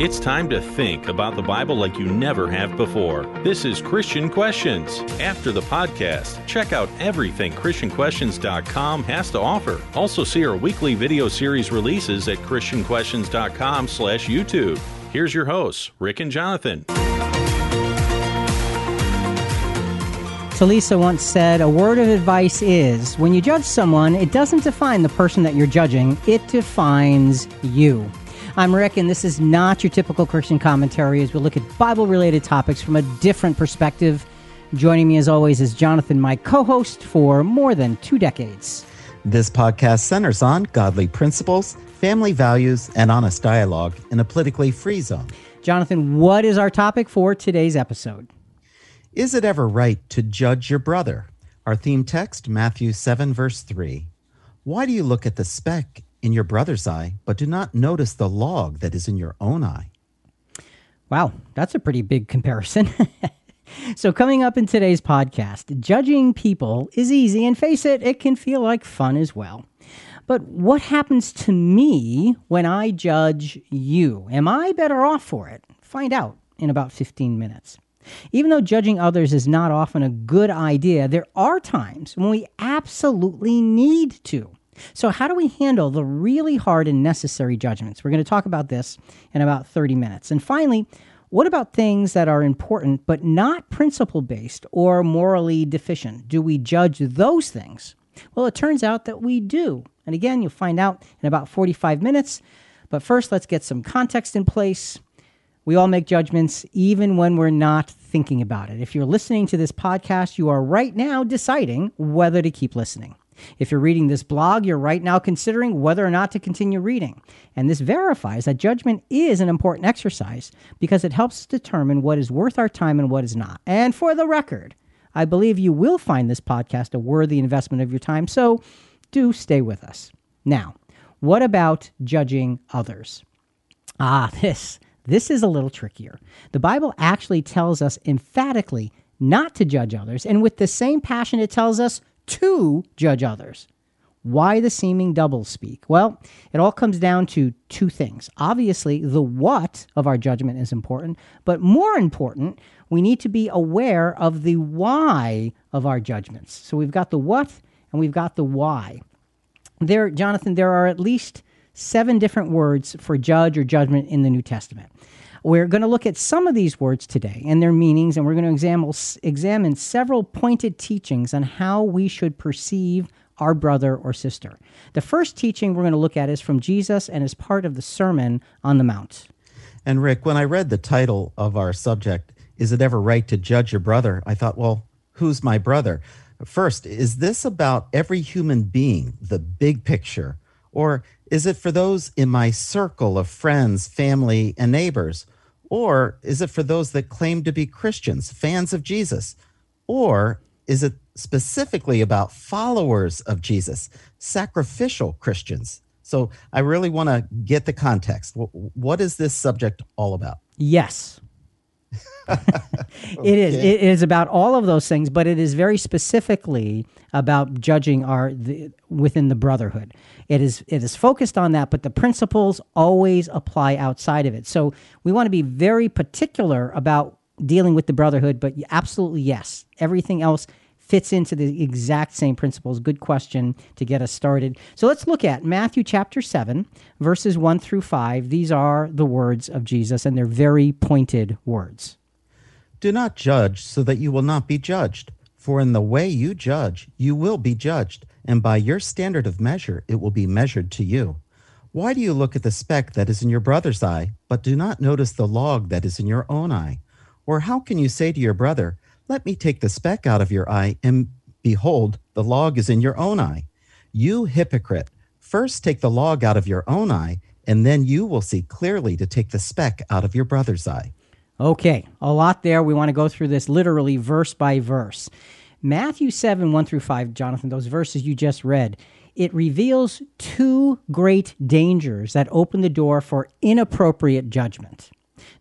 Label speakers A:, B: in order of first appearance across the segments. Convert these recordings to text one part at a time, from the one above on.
A: It's time to think about the Bible like you never have before. This is Christian Questions. After the podcast, check out everything ChristianQuestions.com has to offer. Also see our weekly video series releases at ChristianQuestions.com slash YouTube. Here's your hosts, Rick and Jonathan.
B: So Lisa once said, a word of advice is when you judge someone, it doesn't define the person that you're judging, it defines you. I'm Rick, and this is not your typical Christian commentary as we look at Bible related topics from a different perspective. Joining me, as always, is Jonathan, my co host for more than two decades.
C: This podcast centers on godly principles, family values, and honest dialogue in a politically free zone.
B: Jonathan, what is our topic for today's episode?
C: Is it ever right to judge your brother? Our theme text, Matthew 7, verse 3. Why do you look at the speck in your brother's eye, but do not notice the log that is in your own eye.
B: Wow, that's a pretty big comparison. so, coming up in today's podcast, judging people is easy, and face it, it can feel like fun as well. But what happens to me when I judge you? Am I better off for it? Find out in about 15 minutes. Even though judging others is not often a good idea, there are times when we absolutely need to. So, how do we handle the really hard and necessary judgments? We're going to talk about this in about 30 minutes. And finally, what about things that are important but not principle based or morally deficient? Do we judge those things? Well, it turns out that we do. And again, you'll find out in about 45 minutes. But first, let's get some context in place. We all make judgments even when we're not thinking about it. If you're listening to this podcast, you are right now deciding whether to keep listening. If you're reading this blog, you're right now considering whether or not to continue reading. And this verifies that judgment is an important exercise because it helps determine what is worth our time and what is not. And for the record, I believe you will find this podcast a worthy investment of your time, so do stay with us. Now, what about judging others? Ah, this this is a little trickier. The Bible actually tells us emphatically not to judge others, and with the same passion it tells us to judge others. Why the seeming double speak? Well, it all comes down to two things. Obviously, the what of our judgment is important, but more important, we need to be aware of the why of our judgments. So we've got the what and we've got the why. There, Jonathan, there are at least seven different words for judge or judgment in the New Testament. We're going to look at some of these words today and their meanings, and we're going to examine, examine several pointed teachings on how we should perceive our brother or sister. The first teaching we're going to look at is from Jesus and is part of the Sermon on the Mount.
C: And Rick, when I read the title of our subject, Is It Ever Right to Judge Your Brother? I thought, well, who's my brother? First, is this about every human being, the big picture? Or is it for those in my circle of friends, family, and neighbors? Or is it for those that claim to be Christians, fans of Jesus? Or is it specifically about followers of Jesus, sacrificial Christians? So I really want to get the context. What is this subject all about?
B: Yes. It is. It is about all of those things, but it is very specifically about judging our the, within the brotherhood. It is it is focused on that, but the principles always apply outside of it. So we want to be very particular about dealing with the brotherhood, but absolutely yes, everything else fits into the exact same principles. Good question to get us started. So let's look at Matthew chapter 7, verses 1 through 5. These are the words of Jesus, and they're very pointed words.
C: Do not judge so that you will not be judged. For in the way you judge, you will be judged, and by your standard of measure, it will be measured to you. Why do you look at the speck that is in your brother's eye, but do not notice the log that is in your own eye? Or how can you say to your brother, Let me take the speck out of your eye, and behold, the log is in your own eye? You hypocrite, first take the log out of your own eye, and then you will see clearly to take the speck out of your brother's eye.
B: Okay, a lot there. We want to go through this literally verse by verse. Matthew 7, 1 through 5, Jonathan, those verses you just read, it reveals two great dangers that open the door for inappropriate judgment.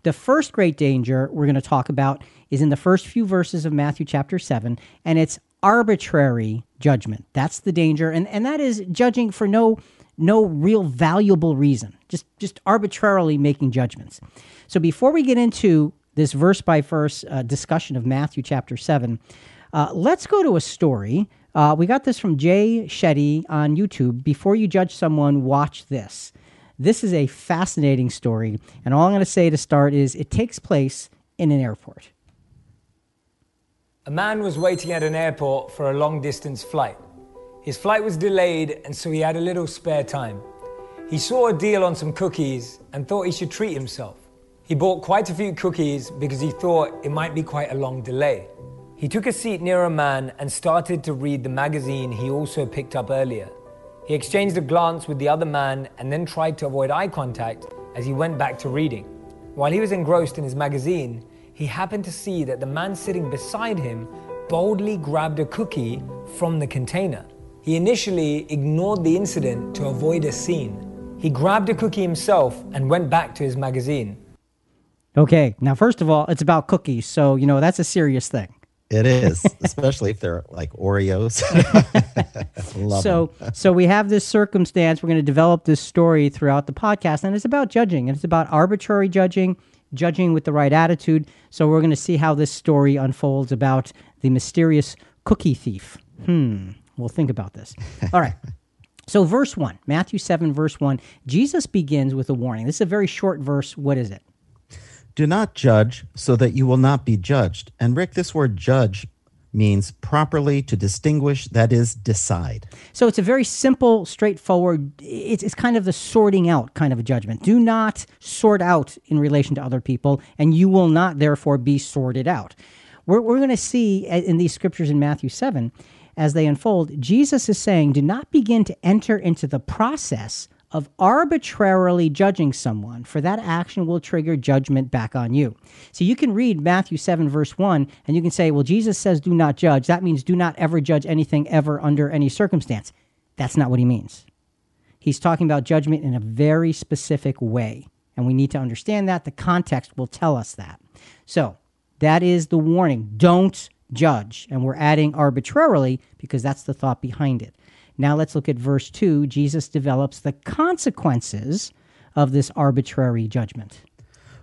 B: The first great danger we're going to talk about is in the first few verses of Matthew chapter 7, and it's arbitrary judgment. That's the danger, and, and that is judging for no no real valuable reason, just just arbitrarily making judgments. So before we get into this verse by verse uh, discussion of Matthew chapter seven, uh, let's go to a story. Uh, we got this from Jay Shetty on YouTube. Before you judge someone, watch this. This is a fascinating story, and all I'm going to say to start is it takes place in an airport.
D: A man was waiting at an airport for a long distance flight. His flight was delayed, and so he had a little spare time. He saw a deal on some cookies and thought he should treat himself. He bought quite a few cookies because he thought it might be quite a long delay. He took a seat near a man and started to read the magazine he also picked up earlier. He exchanged a glance with the other man and then tried to avoid eye contact as he went back to reading. While he was engrossed in his magazine, he happened to see that the man sitting beside him boldly grabbed a cookie from the container. He initially ignored the incident to avoid a scene. He grabbed a cookie himself and went back to his magazine.
B: Okay, now, first of all, it's about cookies, so, you know, that's a serious thing.
C: It is, especially if they're like Oreos.
B: so, so we have this circumstance. We're going to develop this story throughout the podcast, and it's about judging, and it's about arbitrary judging, judging with the right attitude. So, we're going to see how this story unfolds about the mysterious cookie thief. Hmm. We'll think about this. All right. So, verse 1, Matthew 7, verse 1, Jesus begins with a warning. This is a very short verse. What is it?
C: Do not judge so that you will not be judged. And Rick, this word judge means properly to distinguish, that is, decide.
B: So it's a very simple, straightforward, it's, it's kind of the sorting out kind of a judgment. Do not sort out in relation to other people, and you will not therefore be sorted out. We're, we're going to see uh, in these scriptures in Matthew 7 as they unfold, Jesus is saying, do not begin to enter into the process of arbitrarily judging someone, for that action will trigger judgment back on you. So you can read Matthew 7, verse 1, and you can say, well, Jesus says, do not judge. That means do not ever judge anything ever under any circumstance. That's not what he means. He's talking about judgment in a very specific way. And we need to understand that. The context will tell us that. So that is the warning. Don't judge. And we're adding arbitrarily because that's the thought behind it. Now let's look at verse 2. Jesus develops the consequences of this arbitrary judgment.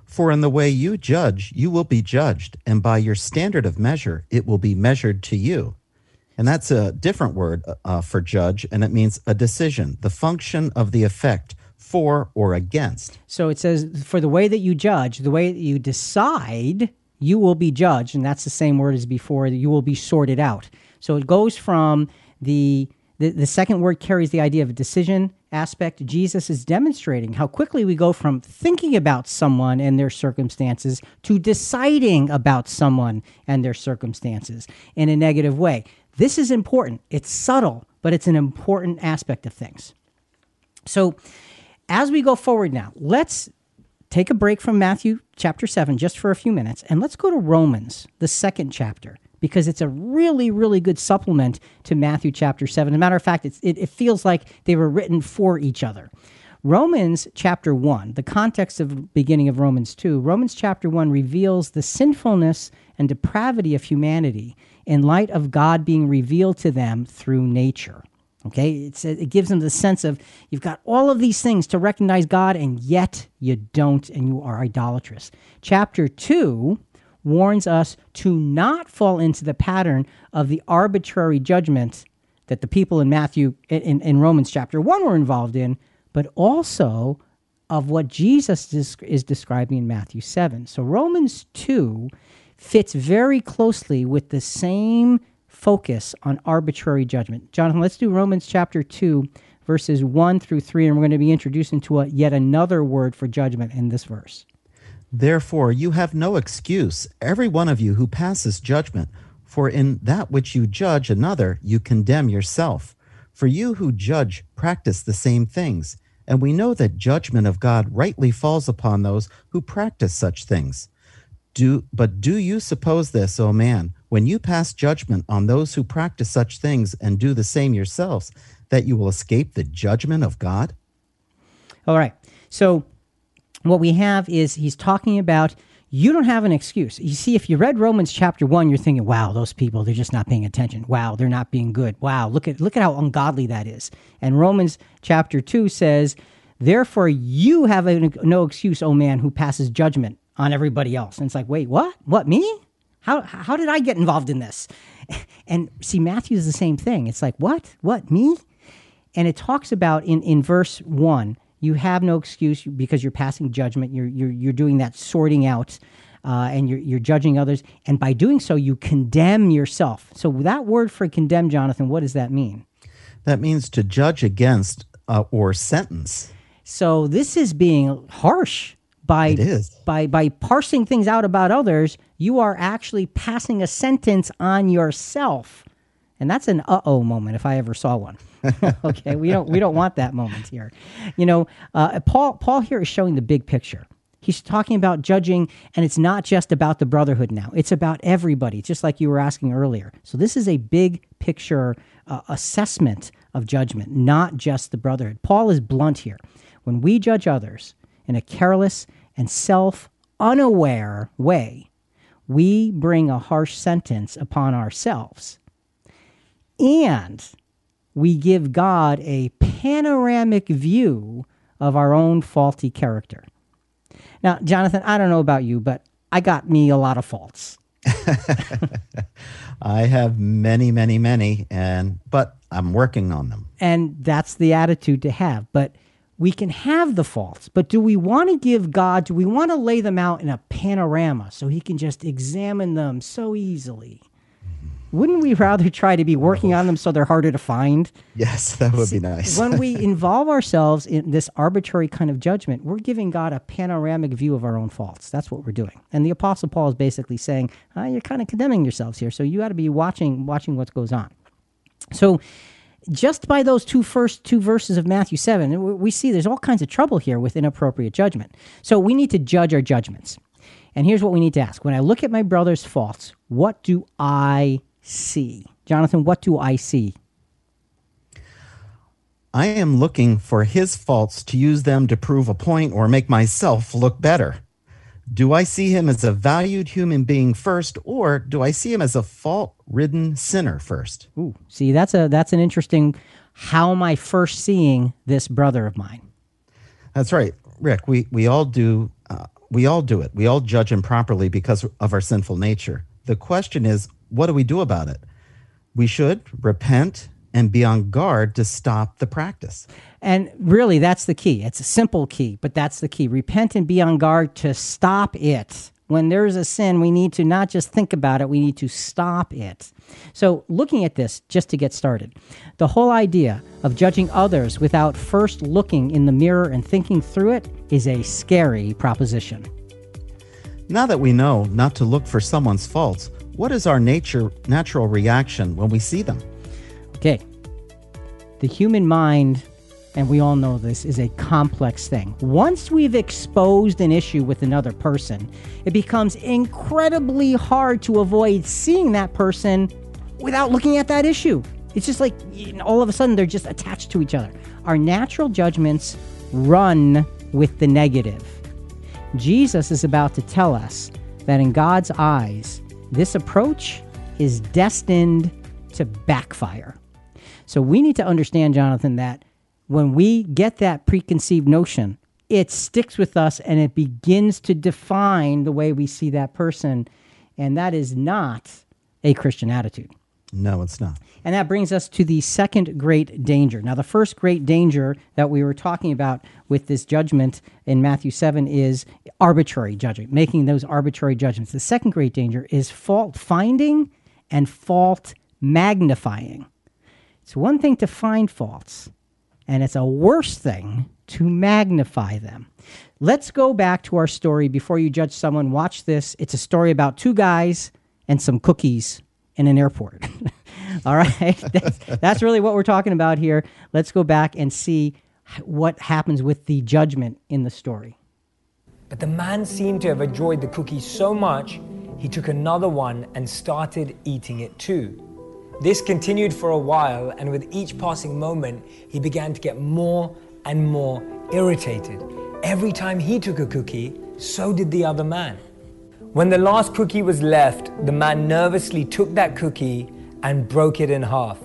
C: For in the way you judge, you will be judged, and by your standard of measure, it will be measured to you. And that's a different word uh, for judge, and it means a decision, the function of the effect for or against.
B: So it says, for the way that you judge, the way that you decide, you will be judged. And that's the same word as before, you will be sorted out. So it goes from the the, the second word carries the idea of a decision aspect. Jesus is demonstrating how quickly we go from thinking about someone and their circumstances to deciding about someone and their circumstances in a negative way. This is important. It's subtle, but it's an important aspect of things. So, as we go forward now, let's take a break from Matthew chapter 7 just for a few minutes and let's go to Romans, the second chapter because it's a really, really good supplement to Matthew chapter 7. As a matter of fact, it, it feels like they were written for each other. Romans chapter 1, the context of beginning of Romans 2, Romans chapter 1 reveals the sinfulness and depravity of humanity in light of God being revealed to them through nature. Okay, it's, it gives them the sense of you've got all of these things to recognize God, and yet you don't, and you are idolatrous. Chapter 2 warns us to not fall into the pattern of the arbitrary judgment that the people in Matthew, in, in Romans chapter 1 were involved in, but also of what Jesus is describing in Matthew 7. So Romans 2 fits very closely with the same focus on arbitrary judgment. Jonathan, let's do Romans chapter 2, verses 1 through 3, and we're going to be introduced into a, yet another word for judgment in this verse.
C: Therefore, you have no excuse, every one of you who passes judgment, for in that which you judge another, you condemn yourself. For you who judge practice the same things, and we know that judgment of God rightly falls upon those who practice such things. Do, but do you suppose this, O man, when you pass judgment on those who practice such things and do the same yourselves, that you will escape the judgment of God?
B: All right. So what we have is he's talking about you don't have an excuse. You see, if you read Romans chapter one, you're thinking, wow, those people, they're just not paying attention. Wow, they're not being good. Wow, look at look at how ungodly that is. And Romans chapter two says, Therefore you have a, no excuse, O man, who passes judgment on everybody else. And it's like, wait, what? What, me? How, how did I get involved in this? And see, Matthew is the same thing. It's like, what? What, me? And it talks about in, in verse 1 you have no excuse because you're passing judgment. You're, you're, you're doing that sorting out uh, and you're, you're judging others. And by doing so, you condemn yourself. So, that word for condemn, Jonathan, what does that mean?
C: That means to judge against uh, or sentence.
B: So, this is being harsh. By,
C: It is.
B: by by parsing things out about others, you are actually passing a sentence on yourself. And that's an uh-oh moment if I ever saw one. okay, we don't we don't want that moment here. You know, uh, Paul Paul here is showing the big picture. He's talking about judging, and it's not just about the brotherhood now. It's about everybody, just like you were asking earlier. So this is a big picture uh, assessment of judgment, not just the brotherhood. Paul is blunt here. When we judge others in a careless and self unaware way, we bring a harsh sentence upon ourselves. And we give God a panoramic view of our own faulty character. Now, Jonathan, I don't know about you, but I got me a lot of faults.
C: I have many, many, many, and but I'm working on them.
B: And that's the attitude to have. But we can have the faults, but do we want to give God, do we want to lay them out in a panorama so he can just examine them so easily? Wouldn't we rather try to be working on them so they're harder to find?
C: Yes, that would be nice.
B: when we involve ourselves in this arbitrary kind of judgment, we're giving God a panoramic view of our own faults. That's what we're doing. And the Apostle Paul is basically saying, uh, you're kind of condemning yourselves here. So you got to be watching, watching what goes on. So just by those two first two verses of Matthew 7, we see there's all kinds of trouble here with inappropriate judgment. So we need to judge our judgments. And here's what we need to ask When I look at my brother's faults, what do I see? Jonathan, what do I see?
C: I am looking for his faults to use them to prove a point or make myself look better. Do I see him as a valued human being first, or do I see him as a fault ridden sinner first?
B: Ooh, see, that's a that's an interesting. How am I first seeing this brother of mine?
C: That's right, Rick. We we all do uh, we all do it. We all judge improperly because of our sinful nature. The question is, what do we do about it? We should repent and be on guard to stop the practice.
B: And really, that's the key. It's a simple key, but that's the key. Repent and be on guard to stop it. When there's a sin, we need to not just think about it, we need to stop it. So, looking at this, just to get started, the whole idea of judging others without first looking in the mirror and thinking through it is a scary proposition.
C: Now that we know not to look for someone's faults, what is our nature natural reaction when we see them?
B: Okay. The human mind, and we all know this, is a complex thing. Once we've exposed an issue with another person, it becomes incredibly hard to avoid seeing that person without looking at that issue. It's just like all of a sudden they're just attached to each other. Our natural judgments run with the negative. Jesus is about to tell us that in God's eyes, this approach is destined to backfire. So we need to understand, Jonathan, that when we get that preconceived notion, it sticks with us and it begins to define the way we see that person. And that is not a Christian attitude.
C: No, it's not.
B: And that brings us to the second great danger. Now, the first great danger that we were talking about with this judgment in Matthew 7 is arbitrary judgment, making those arbitrary judgments. The second great danger is fault finding and fault magnifying. It's one thing to find faults, and it's a worse thing to magnify them. Let's go back to our story before you judge someone. Watch this. It's a story about two guys and some cookies in an airport. All right. That's, that's, really what we're talking about here. Let's go back and see what happens with the judgment in the story.
D: But the man seemed to have enjoyed the cookie so much, he took another one and started eating it too. This continued for a while, and with each passing moment, he began to get more and more irritated. Every time he took a cookie, so did the other man. When the last cookie was left, the man nervously took that cookie and broke it in half.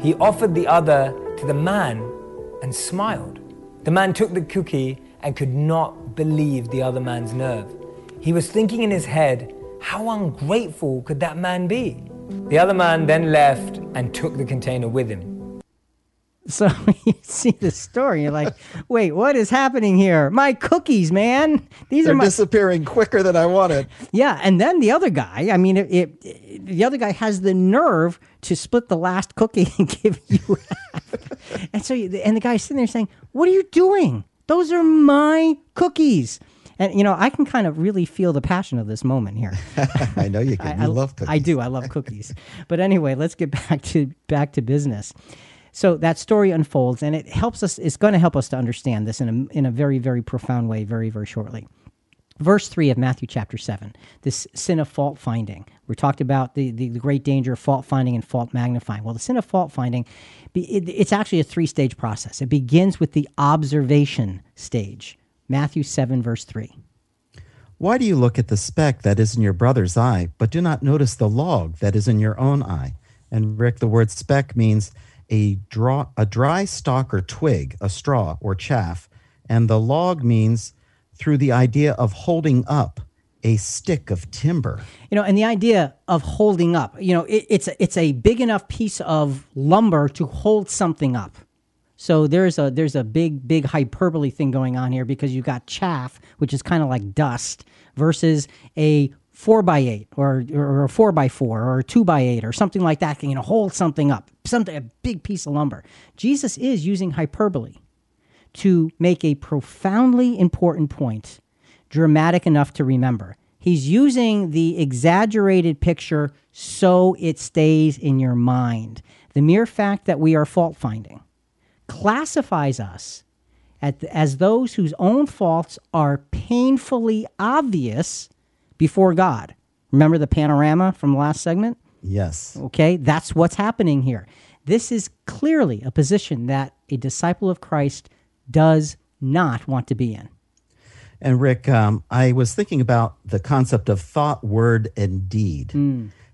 D: He offered the other to the man and smiled. The man took the cookie and could not believe the other man's nerve. He was thinking in his head, how ungrateful could that man be? The other man then left and took the container with him.
B: So you see the story, you're like, wait, what is happening here? My cookies, man. These
C: They're
B: are my
C: disappearing quicker than I wanted.
B: Yeah, and then the other guy, I mean, it, it, the other guy has the nerve to split the last cookie and give you half. and so, you, and the guy's sitting there saying, "What are you doing? Those are my cookies." And you know, I can kind of really feel the passion of this moment here.
C: I know you can.
B: I,
C: you love cookies.
B: I do. I love cookies. but anyway, let's get back to back to business. So that story unfolds, and it helps us. It's going to help us to understand this in a in a very very profound way, very very shortly. Verse 3 of Matthew chapter 7, this sin of fault finding. We talked about the, the, the great danger of fault finding and fault magnifying. Well, the sin of fault finding, it, it's actually a three stage process. It begins with the observation stage. Matthew 7, verse 3.
C: Why do you look at the speck that is in your brother's eye, but do not notice the log that is in your own eye? And Rick, the word speck means a draw a dry stalk or twig, a straw or chaff, and the log means through the idea of holding up a stick of timber.
B: You know, and the idea of holding up, you know, it, it's a, it's a big enough piece of lumber to hold something up. So there's a there's a big big hyperbole thing going on here because you've got chaff, which is kind of like dust, versus a four by eight or or a four by four or a two by eight or something like that can you know hold something up, something a big piece of lumber. Jesus is using hyperbole to make a profoundly important point, dramatic enough to remember. He's using the exaggerated picture so it stays in your mind. The mere fact that we are fault finding classifies us at, as those whose own faults are painfully obvious before God. Remember the panorama from the last segment?
C: Yes.
B: Okay, that's what's happening here. This is clearly a position that a disciple of Christ does not want to be in.
C: And Rick, um, I was thinking about the concept of thought, word, and deed.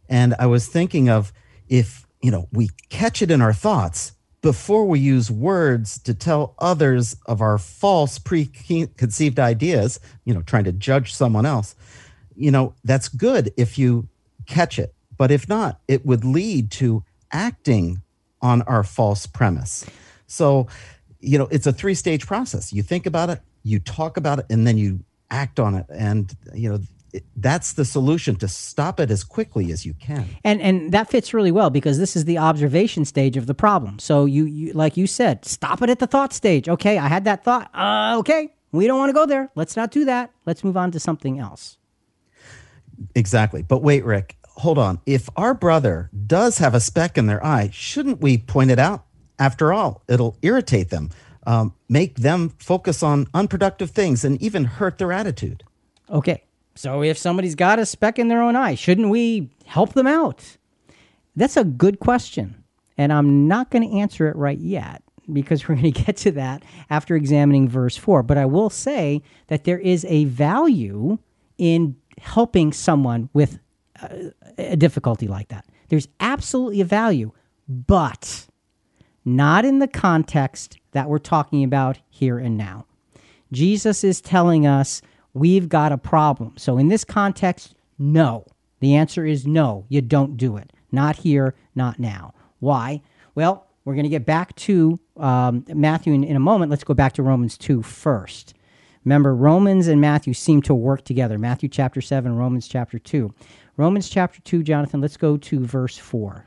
C: And I was thinking of if, you know, we catch it in our thoughts before we use words to tell others of our false preconceived ideas, you know, trying to judge someone else, you know, that's good if you catch it. But if not, it would lead to acting on our false premise. So, you know, it's a three stage process. You think about it, you talk about it, and then you act on it. And, you know, that's the solution to stop it as quickly as you can.
B: And and that fits really well because this is the observation stage of the problem. So you, you like you said, stop it at the thought stage. Okay, I had that thought. Uh, okay, we don't want to go there. Let's not do that. Let's move on to something else.
C: Exactly. But wait, Rick, hold on. If our brother does have a speck in their eye, shouldn't we point it out? After all, it'll irritate them, um, make them focus on unproductive things, and even hurt their attitude.
B: Okay, so if somebody's got a speck in their own eye, shouldn't we help them out? That's a good question. And I'm not going to answer it right yet because we're going to get to that after examining verse 4. But I will say that there is a value in helping someone with a, a difficulty like that. There's absolutely a value, but not in the context that we're talking about here and now. Jesus is telling us we've got a problem. So, in this context, no. The answer is no, you don't do it. Not here, not now. Why? Well, we're going to get back to um, Matthew in, in a moment. Let's go back to Romans 2 first. Remember, Romans and Matthew seem to work together. Matthew chapter 7, Romans chapter 2. Romans chapter 2, Jonathan, let's go to verse 4.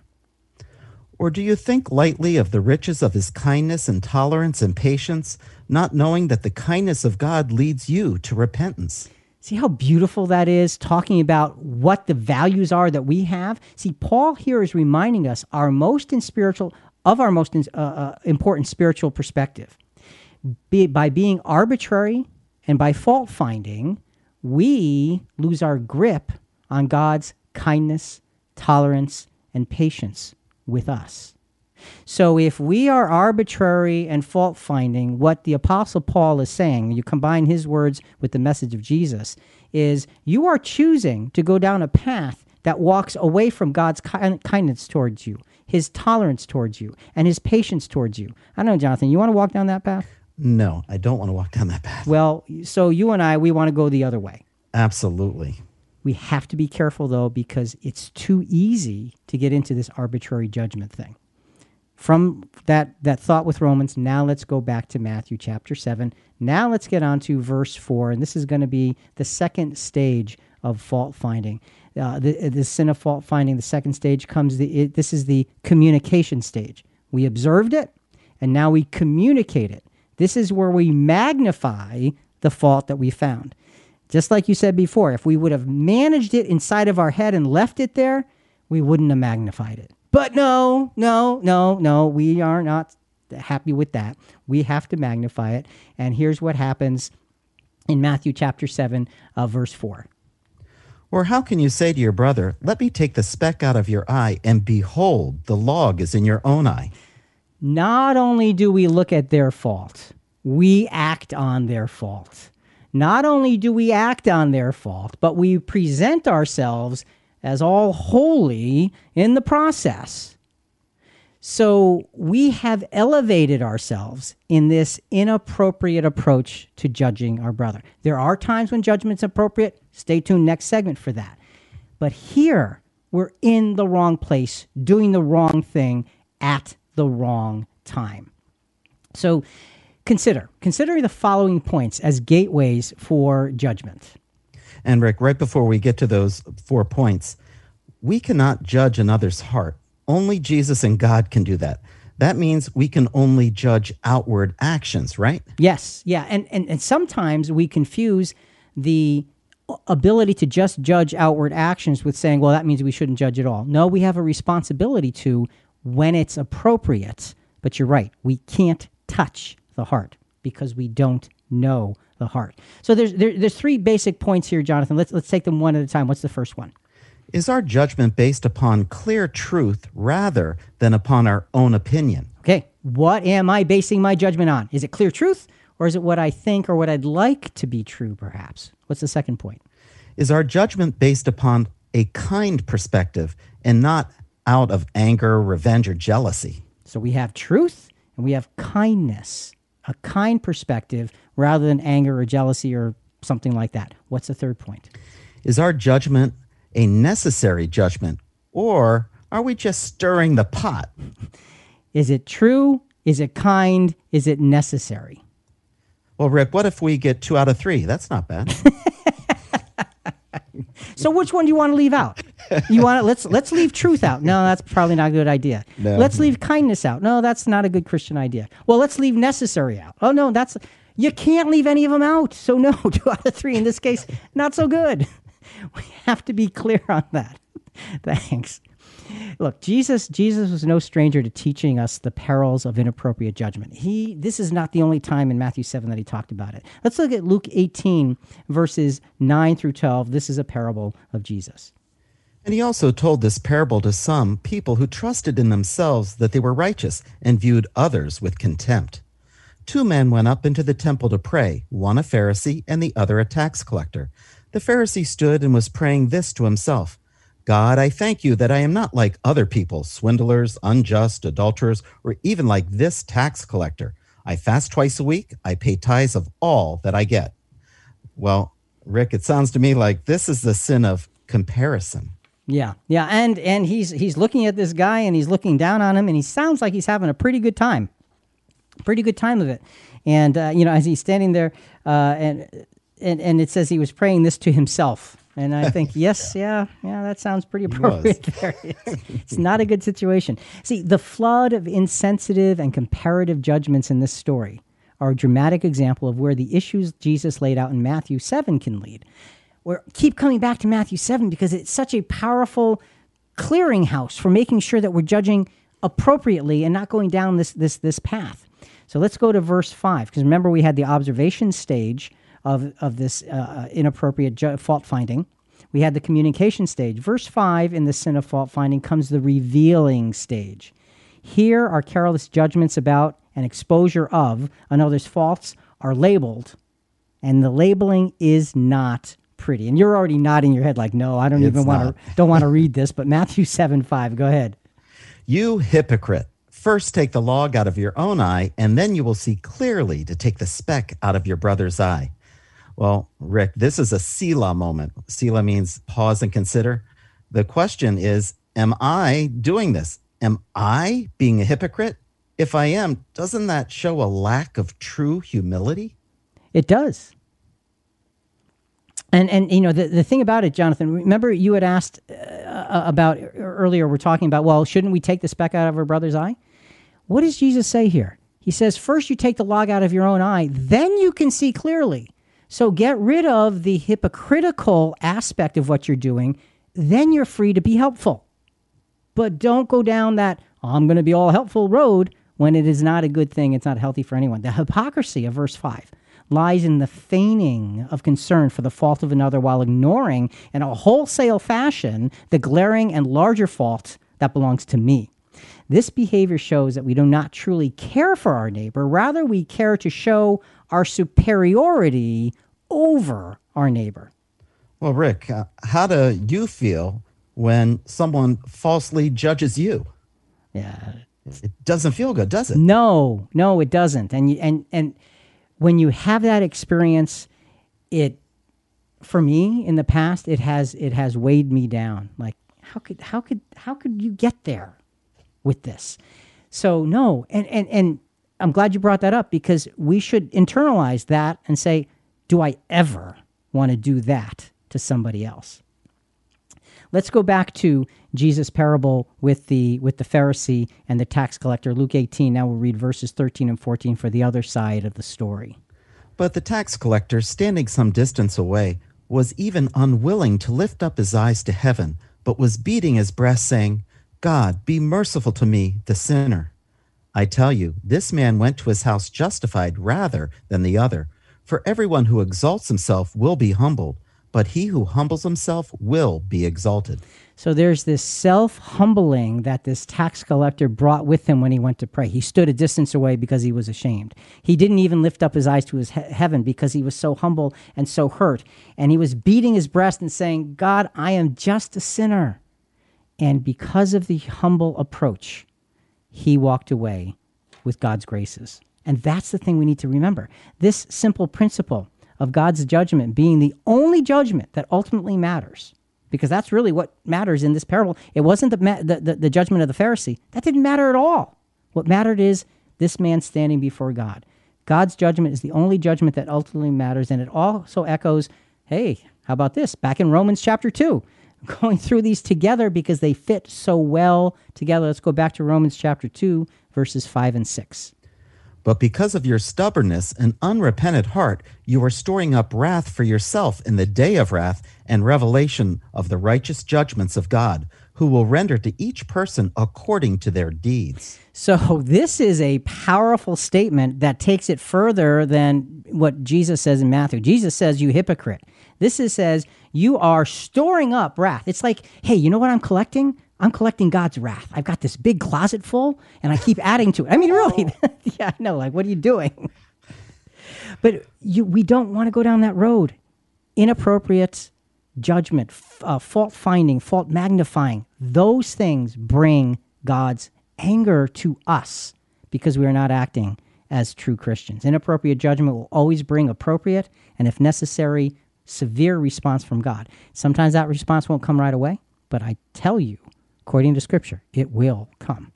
C: Or do you think lightly of the riches of his kindness and tolerance and patience, not knowing that the kindness of God leads you to repentance?
B: See how beautiful that is, talking about what the values are that we have. See, Paul here is reminding us our most in spiritual of our most uh, uh, important spiritual perspective. Be, by being arbitrary and by fault finding, we lose our grip on God's kindness, tolerance, and patience with us. So if we are arbitrary and fault finding, what the Apostle Paul is saying, you combine his words with the message of Jesus, is you are choosing to go down a path that walks away from God's ki- kindness towards you, his tolerance towards you, and his patience towards you. I don't know, Jonathan, you want to walk down that path?
C: No, I don't want to walk down that path.
B: Well, so you and I, we want to go the other way.
C: Absolutely.
B: We have to be careful though, because it's too easy to get into this arbitrary judgment thing. From that, that thought with Romans, now let's go back to Matthew chapter 7. Now let's get on to verse 4, and this is going to be the second stage of fault finding. Uh, the, the sin of fault finding, the second stage comes, the, it, this is the communication stage. We observed it, and now we communicate it. This is where we magnify the fault that we found. Just like you said before, if we would have managed it inside of our head and left it there, we wouldn't have magnified it. But no, no, no, no, we are not happy with that. We have to magnify it. And here's what happens in Matthew chapter 7, uh, verse 4.
C: Or how can you say to your brother, Let me take the speck out of your eye, and behold, the log is in your own eye?
B: Not only do we look at their fault, we act on their fault. Not only do we act on their fault, but we present ourselves as all holy in the process. So we have elevated ourselves in this inappropriate approach to judging our brother. There are times when judgment's appropriate. Stay tuned next segment for that. But here, we're in the wrong place, doing the wrong thing at the wrong time. So consider consider the following points as gateways for judgment.
C: And Rick, right before we get to those four points, we cannot judge another's heart. Only Jesus and God can do that. That means we can only judge outward actions, right?
B: Yes, yeah. And, and, and sometimes we confuse the ability to just judge outward actions with saying, well, that means we shouldn't judge at all. No, we have a responsibility to when it's appropriate. But you're right, we can't touch the heart because we don't know the heart. So there's there, there's three basic points here, Jonathan. Let's let's take them one at a time. What's the first one?
C: Is our judgment based upon clear truth rather than upon our own opinion?
B: Okay, what am I basing my judgment on? Is it clear truth or is it what I think or what I'd like to be true perhaps? What's the second point?
C: Is our judgment based upon a kind perspective and not out of anger, revenge, or jealousy?
B: So we have truth and we have kindness, a kind perspective rather than anger or jealousy or something like that. What's the third point?
C: Is our judgment a necessary judgment, or are we just stirring the pot?
B: Is it true? Is it kind? Is it necessary?
C: Well, Rick, what if we get two out of three? That's not bad.
B: So which one do you want to leave out? You want to let's let's leave truth out. No, that's probably not a good idea.
C: No.
B: Let's leave kindness out. No, that's not a good Christian idea. Well, let's leave necessary out. Oh no, that's you can't leave any of them out. So no, two out of three in this case, not so good. We have to be clear on that. Thanks. Look, Jesus Jesus was no stranger to teaching us the perils of inappropriate judgment. He this is not the only time in Matthew 7 that he talked about it. Let's look at Luke 18 verses 9 through 12. This is a parable of Jesus.
C: And he also told this parable to some people who trusted in themselves that they were righteous and viewed others with contempt. Two men went up into the temple to pray, one a Pharisee and the other a tax collector. The Pharisee stood and was praying this to himself God, I thank you that I am not like other people, swindlers, unjust, adulterers, or even like this tax collector. I fast twice a week, I pay tithes of all that I get. Well, Rick, it sounds to me like this is the sin of comparison.
B: Yeah, yeah, and and he's he's looking at this guy and he's looking down on him and he sounds like he's having a pretty good time, pretty good time of it. And uh, you know, as he's standing there, uh, and and and it says he was praying this to himself. And I think, yes, yeah, yeah, that sounds pretty appropriate there. It's, it's not a good situation. See, the flood of insensitive and comparative judgments in this story are a dramatic example of where the issues Jesus laid out in Matthew 7 can lead. We're keep coming back to Matthew 7 because it's such a powerful clearinghouse for making sure that we're judging appropriately and not going down this this this path. So let's go to verse 5 because remember we had the observation stage of of this uh, inappropriate ju- fault finding. We had the communication stage. Verse 5 in the sin of fault finding comes the revealing stage. Here, our careless judgments about and exposure of another's faults are labeled, and the labeling is not pretty. And you're already nodding your head like, no, I don't
C: It's
B: even want to don't want to read this. But Matthew seven five, go ahead.
C: You hypocrite. First take the log out of your own eye, and then you will see clearly to take the speck out of your brother's eye. Well, Rick, this is a Selah moment. Selah means pause and consider. The question is Am I doing this? Am I being a hypocrite? If I am, doesn't that show a lack of true humility?
B: It does. And and you know the the thing about it, Jonathan. Remember you had asked uh, about earlier. We're talking about well, shouldn't we take the speck out of our brother's eye? What does Jesus say here? He says first you take the log out of your own eye, then you can see clearly. So get rid of the hypocritical aspect of what you're doing, then you're free to be helpful. But don't go down that I'm going to be all helpful road when it is not a good thing. It's not healthy for anyone. The hypocrisy of verse 5 lies in the feigning of concern for the fault of another while ignoring in a wholesale fashion the glaring and larger fault that belongs to me. This behavior shows that we do not truly care for our neighbor. Rather, we care to show our superiority over our neighbor.
C: Well, Rick, uh, how do you feel when someone falsely judges you?
B: Yeah,
C: It doesn't feel good, does it?
B: No, no, it doesn't. And and and when you have that experience, it for me in the past it has it has weighed me down. Like how could how could how could you get there with this? So no, and and and I'm glad you brought that up because we should internalize that and say, do I ever want to do that to somebody else? Let's go back to Jesus' parable with the with the Pharisee and the tax collector, Luke 18. Now we'll read verses 13 and 14 for the other side of the story.
C: But the tax collector, standing some distance away, was even unwilling to lift up his eyes to heaven, but was beating his breast, saying, God, be merciful to me, the sinner. I tell you, this man went to his house justified rather than the other. For everyone who exalts himself will be humbled, but he who humbles himself will be exalted.
B: So there's this self humbling that this tax collector brought with him when he went to pray. He stood a distance away because he was ashamed. He didn't even lift up his eyes to his he- heaven because he was so humble and so hurt. And he was beating his breast and saying, God, I am just a sinner. And because of the humble approach, he walked away with God's graces. And that's the thing we need to remember. This simple principle of God's judgment being the only judgment that ultimately matters, because that's really what matters in this parable. It wasn't the, the, the, the judgment of the Pharisee, that didn't matter at all. What mattered is this man standing before God. God's judgment is the only judgment that ultimately matters. And it also echoes hey, how about this? Back in Romans chapter 2, going through these together because they fit so well together. Let's go back to Romans chapter 2, verses 5 and 6.
C: But because of your stubbornness and unrepentant heart, you are storing up wrath for yourself in the day of wrath and revelation of the righteous judgments of God, who will render to each person according to their deeds.
B: So, this is a powerful statement that takes it further than what Jesus says in Matthew. Jesus says, You hypocrite. This is, says, You are storing up wrath. It's like, hey, you know what I'm collecting? I'm collecting God's wrath. I've got this big closet full and I keep adding to it. I mean, really, yeah, I know. Like, what are you doing? But you, we don't want to go down that road. Inappropriate judgment, f- uh, fault finding, fault magnifying, those things bring God's anger to us because we are not acting as true Christians. Inappropriate judgment will always bring appropriate and, if necessary, severe response from God. Sometimes that response won't come right away, but I tell you, according to Scripture, it will come.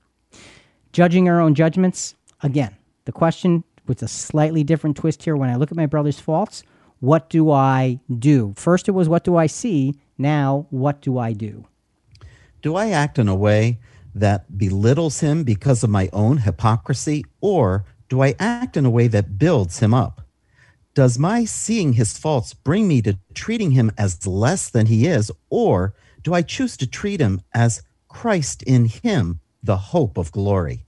B: Judging our own judgments, again, the question with a slightly different twist here when I look at my brother's faults, what do I do? First it was what do I see? Now, what do I do?
C: Do I act in a way that belittles him because of my own hypocrisy, or do I act in a way that builds him up? Does my seeing his faults bring me to treating him as less than he is, or do I choose to treat him as Christ in him, the hope of glory?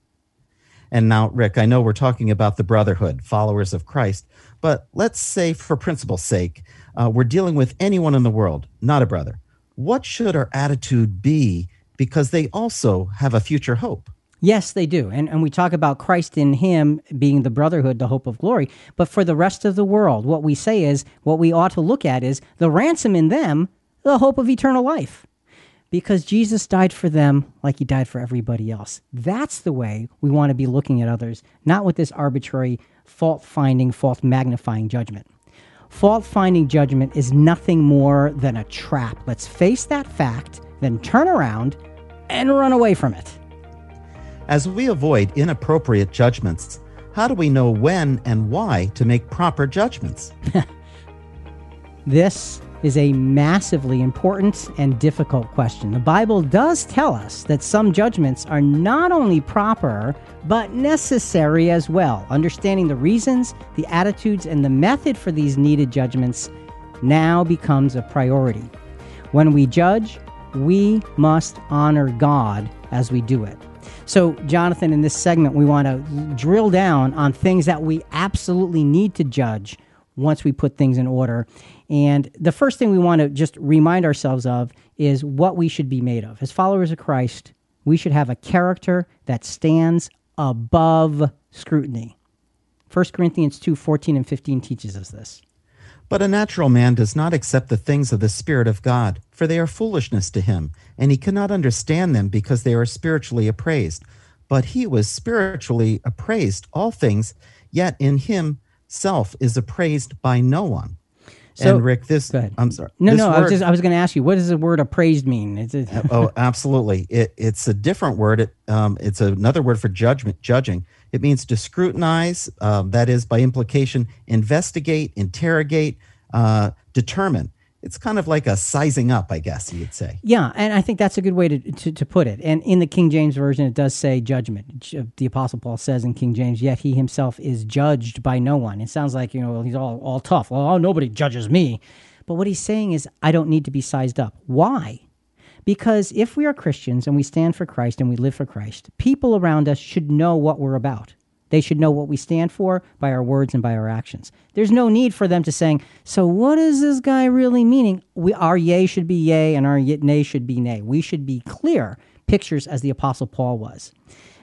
C: And now, Rick, I know we're talking about the brotherhood, followers of Christ, but let's say, for principle's sake, uh, we're dealing with anyone in the world, not a brother. What should our attitude be because they also have a future hope?
B: Yes, they do. And, and we talk about Christ in Him being the brotherhood, the hope of glory. But for the rest of the world, what we say is, what we ought to look at is the ransom in them, the hope of eternal life. Because Jesus died for them like He died for everybody else. That's the way we want to be looking at others, not with this arbitrary fault finding, fault magnifying judgment. Fault finding judgment is nothing more than a trap. Let's face that fact, then turn around and run away from it.
C: As we avoid inappropriate judgments, how do we know when and why to make proper judgments?
B: This is a massively important and difficult question. The Bible does tell us that some judgments are not only proper, but necessary as well. Understanding the reasons, the attitudes, and the method for these needed judgments now becomes a priority. When we judge, we must honor God as we do it. So, Jonathan, in this segment, we want to drill down on things that we absolutely need to judge once we put things in order. And the first thing we want to just remind ourselves of is what we should be made of. As followers of Christ, we should have a character that stands above scrutiny. 1 Corinthians 2 14 and 15 teaches us this.
C: But a natural man does not accept the things of the Spirit of God, for they are foolishness to him, and he cannot understand them because they are spiritually appraised. But he was spiritually appraised all things, yet in himself is appraised by no one.
B: So-
C: and Rick, this. I'm sorry.
B: No, no, I was just I was going to ask you, what does the word appraised mean? It's a,
C: oh, absolutely. It, it's a different word. It, um, it's another word for judgment, judging. It means to scrutinize. Um, that is, by implication, investigate, interrogate, uh, determine. It's kind of like a sizing up, I guess you would say.
B: Yeah, and I think that's a good way to, to, to put it. And in the King James Version, it does say judgment. Uh, the Apostle Paul says in King James, yet he himself is judged by no one. It sounds like, you know, he's all, all tough. Well, oh, nobody judges me. But what he's saying is, I don't need to be sized up. Why? Because if we are Christians and we stand for Christ and we live for Christ, people around us should know what we're about. They should know what we stand for by our words and by our actions. There's no need for them to saying, "So what is this guy really meaning?" We our yay should be yay and our nay should be nay. We should be clear pictures as the apostle Paul was.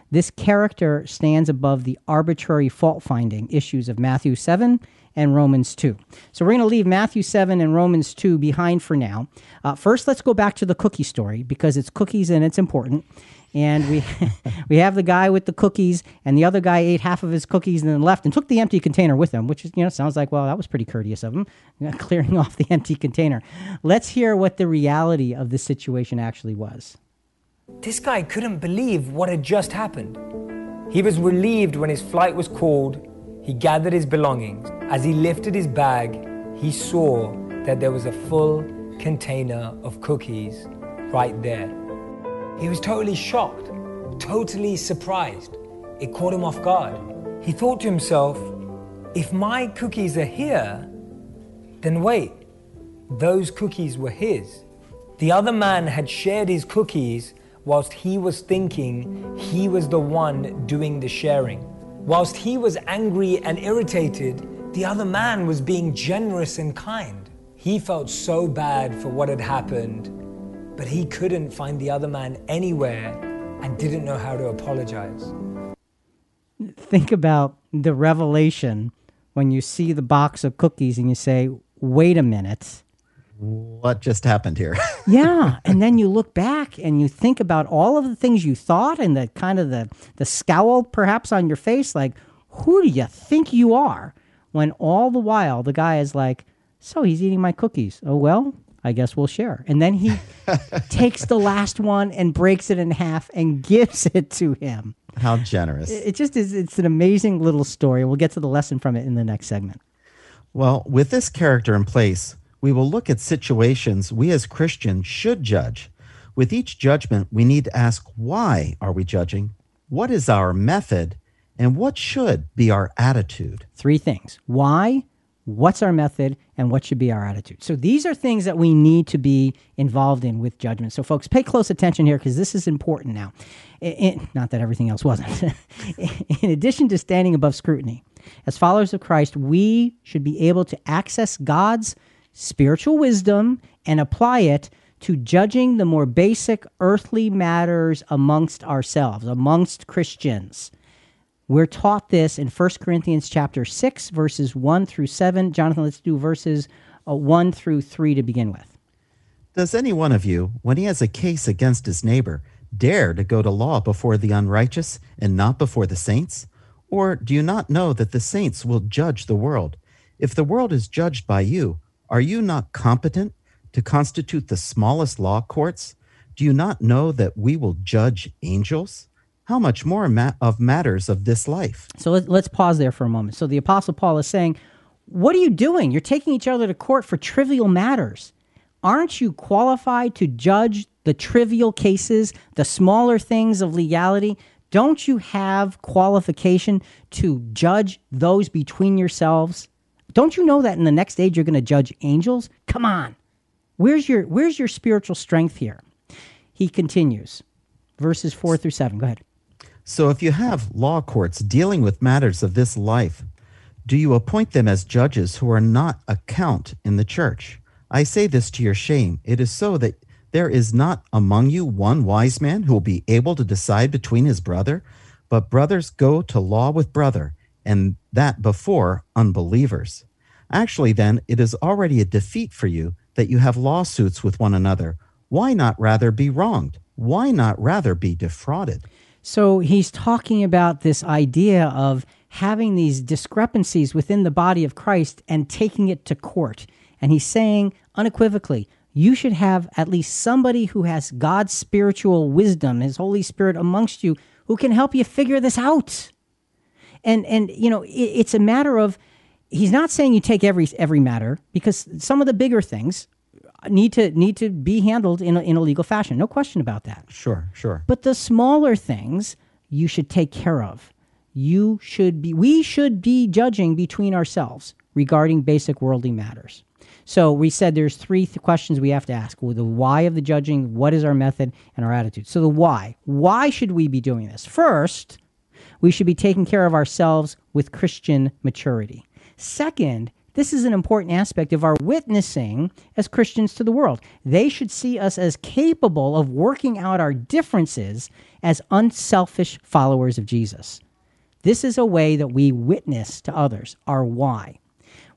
B: This character stands above the arbitrary fault finding issues of Matthew 7 and Romans 2. So we're going to leave Matthew 7 and Romans 2 behind for now. Uh, first, let's go back to the cookie story because it's cookies and it's important. And we we have the guy with the cookies, and the other guy ate half of his cookies and then left and took the empty container with him, which is you know sounds like well that was pretty courteous of him, clearing off the empty container. Let's hear what the reality of the situation actually was.
D: This guy couldn't believe what had just happened. He was relieved when his flight was called. He gathered his belongings. As he lifted his bag, he saw that there was a full container of cookies right there. He was totally shocked, totally surprised. It caught him off guard. He thought to himself, if my cookies are here, then wait, those cookies were his. The other man had shared his cookies whilst he was thinking he was the one doing the sharing. Whilst he was angry and irritated, the other man was being generous and kind. He felt so bad for what had happened, but he couldn't find the other man anywhere and didn't know how to apologize.
B: Think about the revelation when you see the box of cookies and you say, "Wait a minute."
C: What just happened here?
B: yeah and then you look back and you think about all of the things you thought and the kind of the the scowl perhaps on your face like who do you think you are when all the while the guy is like so he's eating my cookies oh well i guess we'll share and then he takes the last one and breaks it in half and gives it to him
C: How generous.
B: it just is it's an amazing little story we'll get to the lesson from it in the next segment
C: Well, with this character in place, we will look at situations we as Christians should judge. With each judgment, we need to ask why are we judging? What is our method? And what should be our attitude?
B: three things why what's our method and what should be our attitude. So these are things that we need to be involved in with judgment. So folks pay close attention here because this is important now. I- I- not that everything else wasn't. In addition to standing above scrutiny as followers of christ we should be able to access god's spiritual wisdom and apply it to judging the more basic earthly matters amongst ourselves, amongst Christians. We're taught this in 1 Corinthians chapter 6 verses 1 through 7. Jonathan, let's do verses uh, 1 through 3 to begin with.
C: Does any one of you, when he has a case against his neighbor, dare to go to law before the unrighteous and not before the saints? Or do you not know that the saints will judge the world? If the world is judged by you, are you not competent to constitute the smallest law courts? Do you not know that we will judge angels? How much more ma- of matters of this life?
B: So let, let's pause there for a moment. So the Apostle Paul is saying, What are you doing? You're taking each other to court for trivial matters. Aren't you qualified to judge the trivial cases, the smaller things of legality? Don't you have qualification to judge those between yourselves? Don't you know that in the next age you're going to judge angels? Come on. Where's your where's your spiritual strength here? He continues. Verses 4 through 7. Go ahead.
C: So if you have law courts dealing with matters of this life, do you appoint them as judges who are not a count in the church? I say this to your shame. It is so that there is not among you one wise man who will be able to decide between his brother, but brothers go to law with brother, and that before unbelievers. Actually, then, it is already a defeat for you that you have lawsuits with one another. Why not rather be wronged? Why not rather be defrauded?
B: So he's talking about this idea of having these discrepancies within the body of Christ and taking it to court. And he's saying unequivocally, you should have at least somebody who has God's spiritual wisdom, his Holy Spirit amongst you, who can help you figure this out. And and you know, it, it's a matter of he's not saying you take every every matter because some of the bigger things need to need to be handled in a, in a legal fashion. No question about that.
C: Sure, sure.
B: But the smaller things you should take care of. You should be we should be judging between ourselves regarding basic worldly matters. So we said there's three th- questions we have to ask: well, the why of the judging, what is our method, and our attitude. So the why. Why should we be doing this? First, we should be taking care of ourselves with Christian maturity. Second, this is an important aspect of our witnessing as Christians to the world. They should see us as capable of working out our differences as unselfish followers of Jesus. This is a way that we witness to others, our why.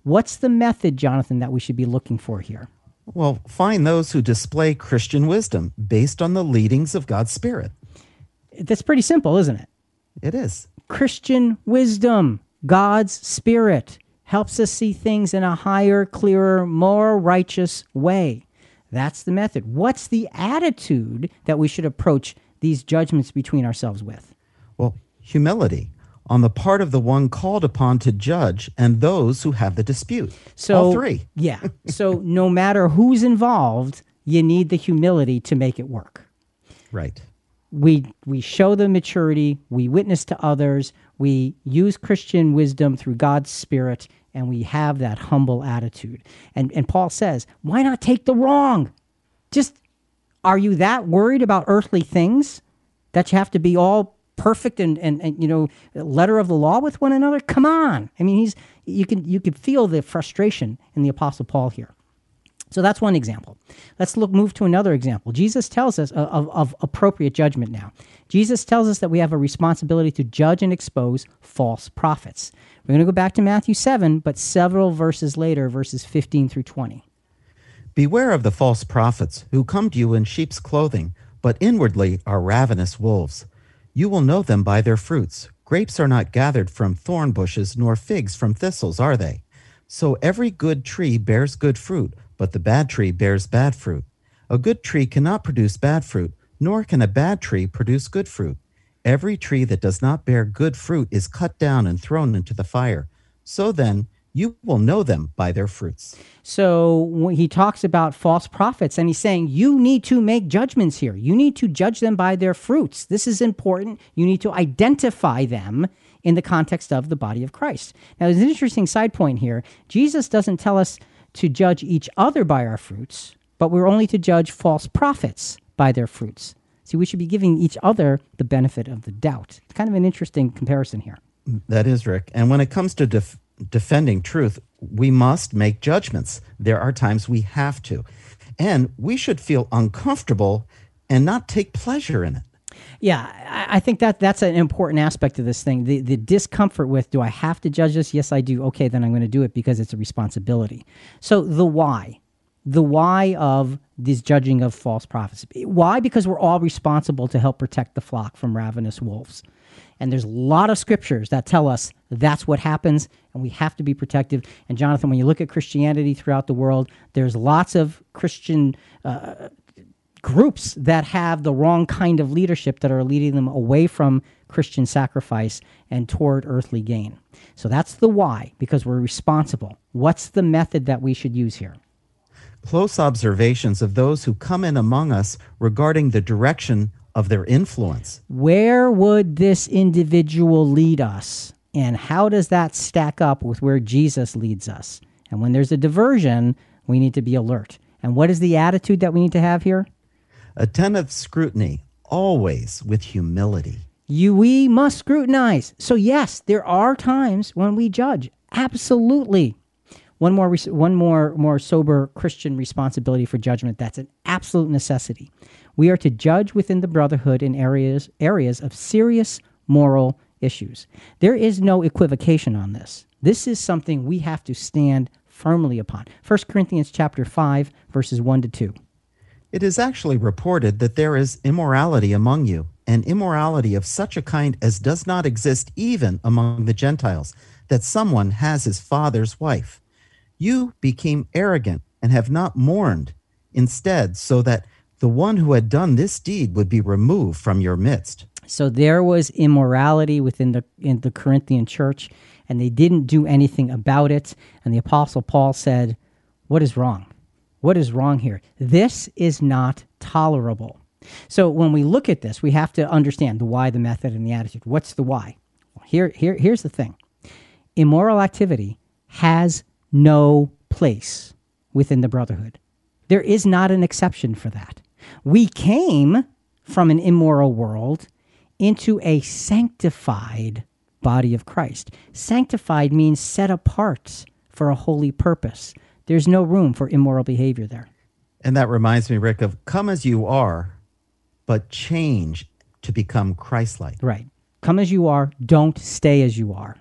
B: What's the method, Jonathan, that we should be looking for here?
C: Well, find those who display Christian wisdom based on the leadings of God's Spirit.
B: That's pretty simple, isn't it?
C: It is.
B: Christian wisdom, God's Spirit, helps us see things in a higher, clearer, more righteous way. That's the method. What's the attitude that we should approach these judgments between ourselves with?
C: Well, humility on the part of the one called upon to judge and those who have the dispute.
B: So,
C: All three.
B: yeah. So, no matter who's involved, you need the humility to make it work.
C: Right.
B: we we show the maturity we witness to others we use christian wisdom through god's spirit and we have that humble attitude. And and paul says why not take the wrong? Just are you that worried about earthly things that you have to be all perfect and, and, and you know letter of the law with one another? Come on. I mean he's you can you can feel the frustration in the apostle paul here so that's one example. Let's look move to another example. Jesus tells us of, of, of, appropriate judgment now. Jesus tells us that we have a responsibility to judge and expose false prophets. We're going to go back to Matthew 7, but several verses later, verses 15 through 20.
C: Beware of the false prophets who come to you in sheep's clothing, but inwardly are ravenous wolves. You will know them by their fruits. Grapes are not gathered from thorn bushes, nor figs from thistles, are they? So every good tree bears good fruit but the bad tree bears bad fruit. A good tree cannot produce bad fruit, nor can a bad tree produce good fruit. Every tree that does not bear good fruit is cut down and thrown into the fire. So then, you will know them by their fruits.
B: So when he talks about false prophets, and he's saying you need to make judgments here. You need to judge them by their fruits. This is important. You need to identify them in the context of the body of Christ. Now, there's an interesting side point here. Jesus doesn't tell us to judge each other by our fruits, but we're only to judge false prophets by their fruits. See, we should be giving each other the benefit of the doubt. It's kind of an interesting comparison here.
C: That is, Rick. And when it comes to def- defending truth, we must make judgments. There are times we have to. And we should feel uncomfortable and not take pleasure in it.
B: Yeah, I, think that that's an important aspect of this thing. The the discomfort with do I have to judge this? Yes, I do. Okay, then I'm going to do it because it's a responsibility. So the why, the why of this judging of false prophets. Why? Because we're all responsible to help protect the flock from ravenous wolves. And there's a lot of scriptures that tell us that's what happens, and we have to be protective. And Jonathan, when you look at Christianity throughout the world, there's lots of Christian uh, groups that have the wrong kind of leadership that are leading them away from Christian sacrifice and toward earthly gain. So that's the why, because we're responsible. What's the method that we should use here?
C: Close observations of those who come in among us regarding the direction of their influence.
B: Where would this individual lead us? And how does that stack up with where Jesus leads us? And when there's a diversion, we need to be alert. And what is the attitude that we need to have here?
C: Attentive scrutiny, always with humility.
B: You, we must scrutinize. So, yes, there are times when we judge. Absolutely. One more, one more, more sober Christian responsibility for judgment. That's an absolute necessity. We are to judge within the brotherhood in areas areas of serious moral issues. There is no equivocation on this. This is something we have to stand firmly upon. 1 Corinthians chapter 5 verses 1 to 2.
C: It is actually reported that there is immorality among you, and immorality of such a kind as does not exist even among the Gentiles, that someone has his father's wife. You became arrogant and have not mourned, instead, so that the one who had done this deed would be removed from your midst.
B: So there was immorality within the in the Corinthian church, and they didn't do anything about it. And the apostle Paul said, "What is wrong? What is wrong here? This is not tolerable." So when we look at this, we have to understand the why, the method, and the attitude. What's the why? Well, here, here, here's the thing: immoral activity has no place within the brotherhood. There is not an exception for that. We came from an immoral world into a sanctified body of Christ. Sanctified means set apart for a holy purpose. There's no room for immoral behavior there.
C: And that reminds me, Rick, of come as you are, but change to become Christ like.
B: Right. Come as you are, don't stay as you are.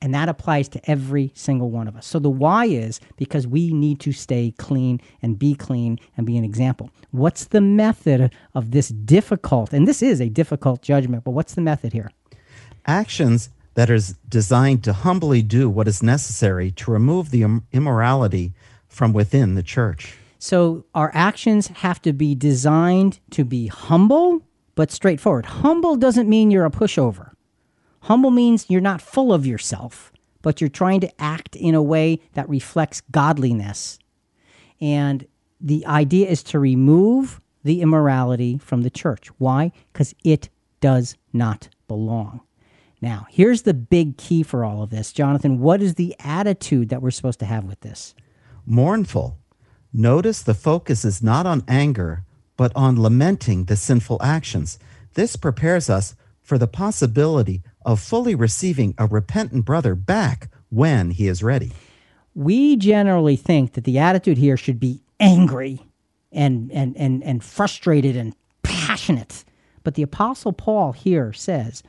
B: And that applies to every single one of us. So the why is because we need to stay clean and be clean and be an example. What's the method of this difficult, and this is a difficult judgment, but what's the method here?
C: Actions that are designed to humbly do what is necessary to remove the immorality from within the church.
B: So our actions have to be designed to be humble but straightforward. Humble doesn't mean you're a pushover. Humble means you're not full of yourself, but you're trying to act in a way that reflects godliness. And the idea is to remove the immorality from the church. Why? Because it does not belong. Now, here's the big key for all of this. Jonathan, what is the attitude that we're supposed to have with this?
C: Mournful. Notice the focus is not on anger, but on lamenting the sinful actions. This prepares us for the possibility of fully receiving a repentant brother back when he is ready.
B: We generally think that the attitude here should be angry and, and, and, and frustrated and passionate. But the Apostle Paul here says,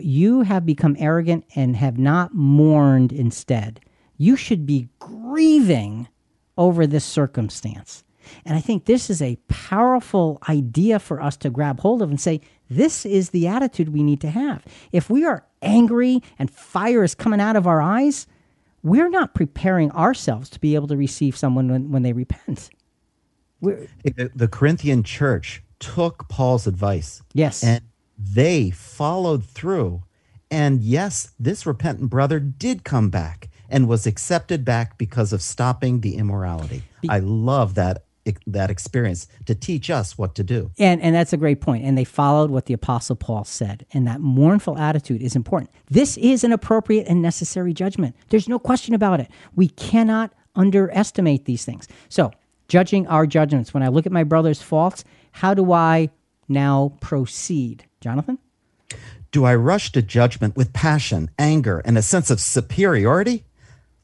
B: You have become arrogant and have not mourned instead. You should be grieving over this circumstance. And I think this is a powerful idea for us to grab hold of and say, this is the attitude we need to have. If we are angry and fire is coming out of our eyes, we're not preparing ourselves to be able to receive someone when, when they repent.
C: We're, the Corinthian church took Paul's advice.
B: Yes.
C: And they followed through. And yes, this repentant brother did come back and was accepted back because of stopping the immorality. Be- I love that that experience to teach us what to do.
B: And and that's a great point. And they followed what the apostle Paul said. And that mournful attitude is important. This is an appropriate and necessary judgment. There's no question about it. We cannot underestimate these things. So, judging our judgments, when I look at my brother's faults, how do I now proceed? Jonathan?
C: Do I rush to judgment with passion, anger, and a sense of superiority?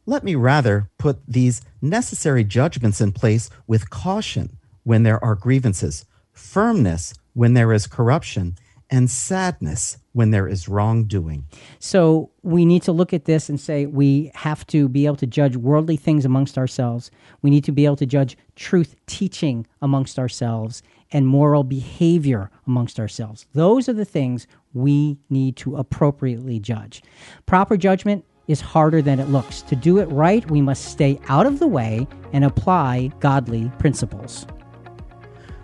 C: Let me rather put these necessary judgments in place with caution when there are grievances, firmness when there is corruption, and sadness when there is wrongdoing.
B: So we need to look at this and say we have to be able to judge worldly things amongst ourselves. We need to be able to judge truth teaching amongst ourselves and moral behavior amongst ourselves. Those are the things we need to appropriately judge. Proper judgment is harder than it looks. To do it right, we must stay out of the way and apply godly principles.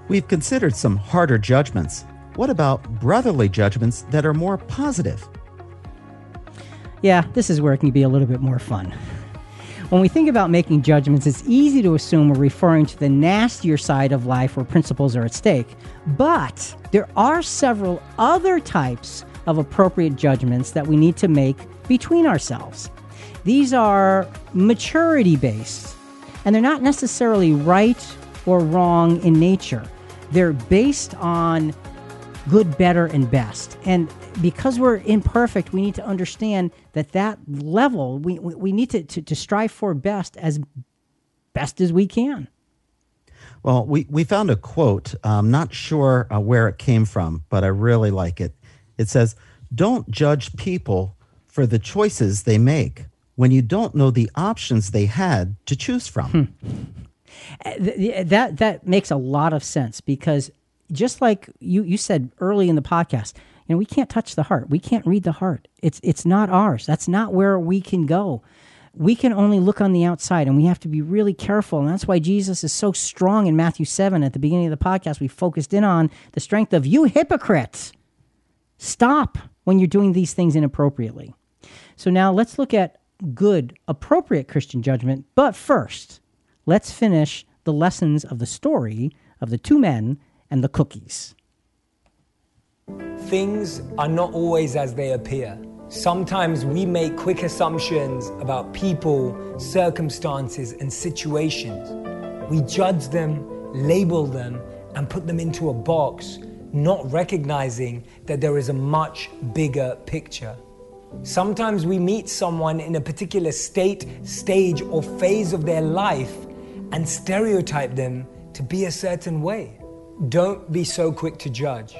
C: We've considered some harder judgments. What about brotherly judgments that are more positive?
B: Yeah, this is where it can be a little bit more fun. When we think about making judgments, it's easy to assume we're referring to the nastier side of life where principles are at stake. But there are several other types of appropriate judgments that we need to make between ourselves. These are maturity based, and they're not necessarily right or wrong in nature. They're based on good, better, and best. And because we're imperfect, we need to understand that that level, we, we, we need to, to, to strive for best as best as we can.
C: Well, we, we found a quote. I'm not sure uh, where it came from, but I really like it. It says, Don't judge people for the choices they make when you don't know the options they had to choose from. Hmm.
B: Uh, that, that makes a lot of sense because just like you, you said early in the podcast, you know, we can't touch the heart. We can't read the heart. It's it's not ours. That's not where we can go. We can only look on the outside and we have to be really careful. And that's why Jesus is so strong in Matthew 7 at the beginning of the podcast. We focused in on the strength of you hypocrites. Stop when you're doing these things inappropriately. So now let's look at good, appropriate Christian judgment. But first, let's finish the lessons of the story of the two men and the cookies.
D: Things are not always as they appear. Sometimes we make quick assumptions about people, circumstances, and situations. We judge them, label them, and put them into a box, not recognizing that there is a much bigger picture. Sometimes we meet someone in a particular state, stage, or phase of their life and stereotype them to be a certain way. Don't be so quick to judge.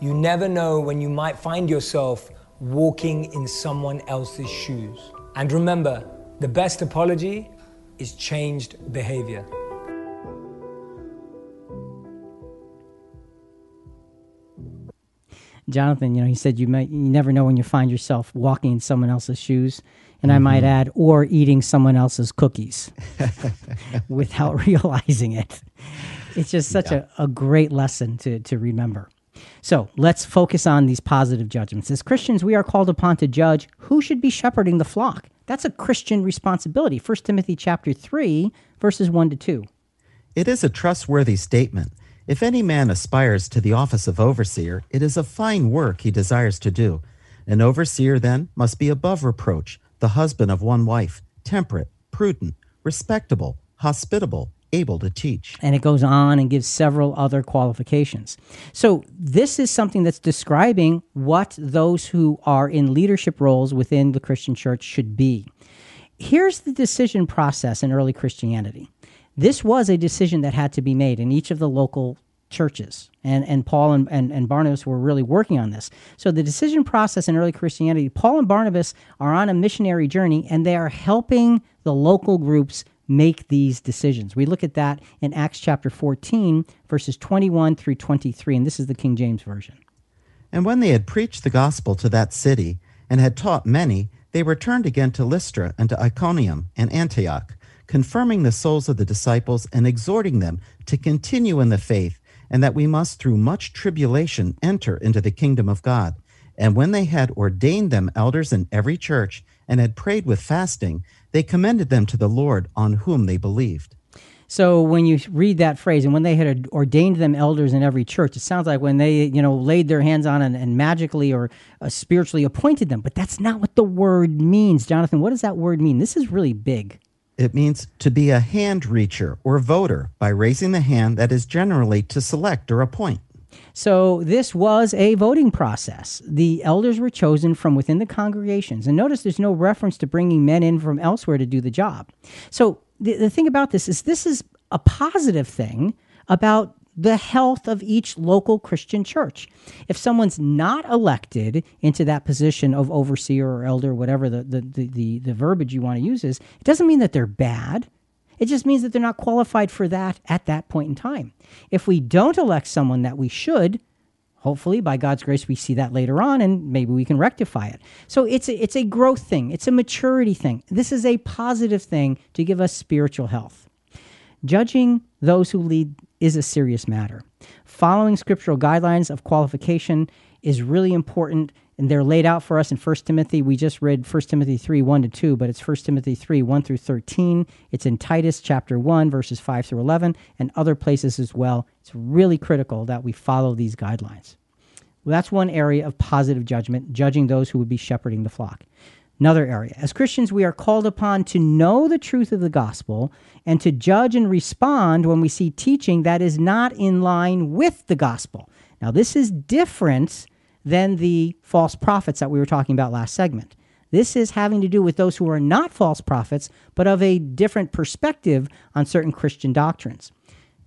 D: You never know when you might find yourself walking in someone else's shoes. And remember, the best apology is changed behavior.
B: Jonathan, you know, he said you might you never know when you find yourself walking in someone else's shoes, and mm-hmm. I might add, or eating someone else's cookies without realizing it. It's just such yeah. a, a great lesson to to remember. So let's focus on these positive judgments. As Christians, we are called upon to judge who should be shepherding the flock. That's a Christian responsibility. 1 Timothy chapter 3, verses 1 to 2.
C: It is a trustworthy statement. If any man aspires to the office of overseer, it is a fine work he desires to do. An overseer, then, must be above reproach, the husband of one wife, temperate, prudent, respectable, hospitable, able to teach.
B: And it goes on and gives several other qualifications. So, this is something that's describing what those who are in leadership roles within the Christian church should be. Here's the decision process in early Christianity. This was a decision that had to be made in each of the local churches. And, and Paul and, and, and Barnabas were really working on this. So, the decision process in early Christianity, Paul and Barnabas are on a missionary journey and they are helping the local groups make these decisions. We look at that in Acts chapter 14, verses 21 through 23, and this is the King James Version.
C: And when they had preached the gospel to that city and had taught many, they returned again to Lystra and to Iconium and Antioch, confirming the souls of the disciples and exhorting them to continue in the faith, and that we must through much tribulation enter into the kingdom of God. And when they had ordained them elders in every church, and had prayed with fasting, they commended them to the Lord on whom they believed.
B: So when you read that phrase, and when they had ordained them elders in every church, it sounds like when they, you know, laid their hands on and, and magically or uh, spiritually appointed them. But that's not what the word means, Jonathan. What does that word mean? This is really big.
C: It means to be a hand reacher or voter by raising the hand that is generally to select or appoint.
B: So this was a voting process. The elders were chosen from within the congregations. And notice there's no reference to bringing men in from elsewhere to do the job. So the, the thing about this is this is a positive thing about the health of each local Christian church. If someone's not elected into that position of overseer or elder, whatever the, the, the, the, the verbiage you want to use is, it doesn't mean that they're bad. It just means that they're not qualified for that at that point in time. If we don't elect someone that we should, hopefully by God's grace we see that later on and maybe we can rectify it. So it's a, it's a growth thing, it's a maturity thing. This is a positive thing to give us spiritual health. Judging those who lead is a serious matter. Following scriptural guidelines of qualification is really important and they're laid out for us in 1 Timothy. We just read 1 Timothy 3, 1 to 2, but it's 1 Timothy 3, 1 through 13. It's in Titus chapter 1, verses 5 through 11, and other places as well. It's really critical that we follow these guidelines. Well, that's one area of positive judgment, judging those who would be shepherding the flock. Another area. As Christians, we are called upon to know the truth of the gospel and to judge and respond when we see teaching that is not in line with the gospel. Now, this is different than the false prophets that we were talking about last segment. This is having to do with those who are not false prophets, but of a different perspective on certain Christian doctrines.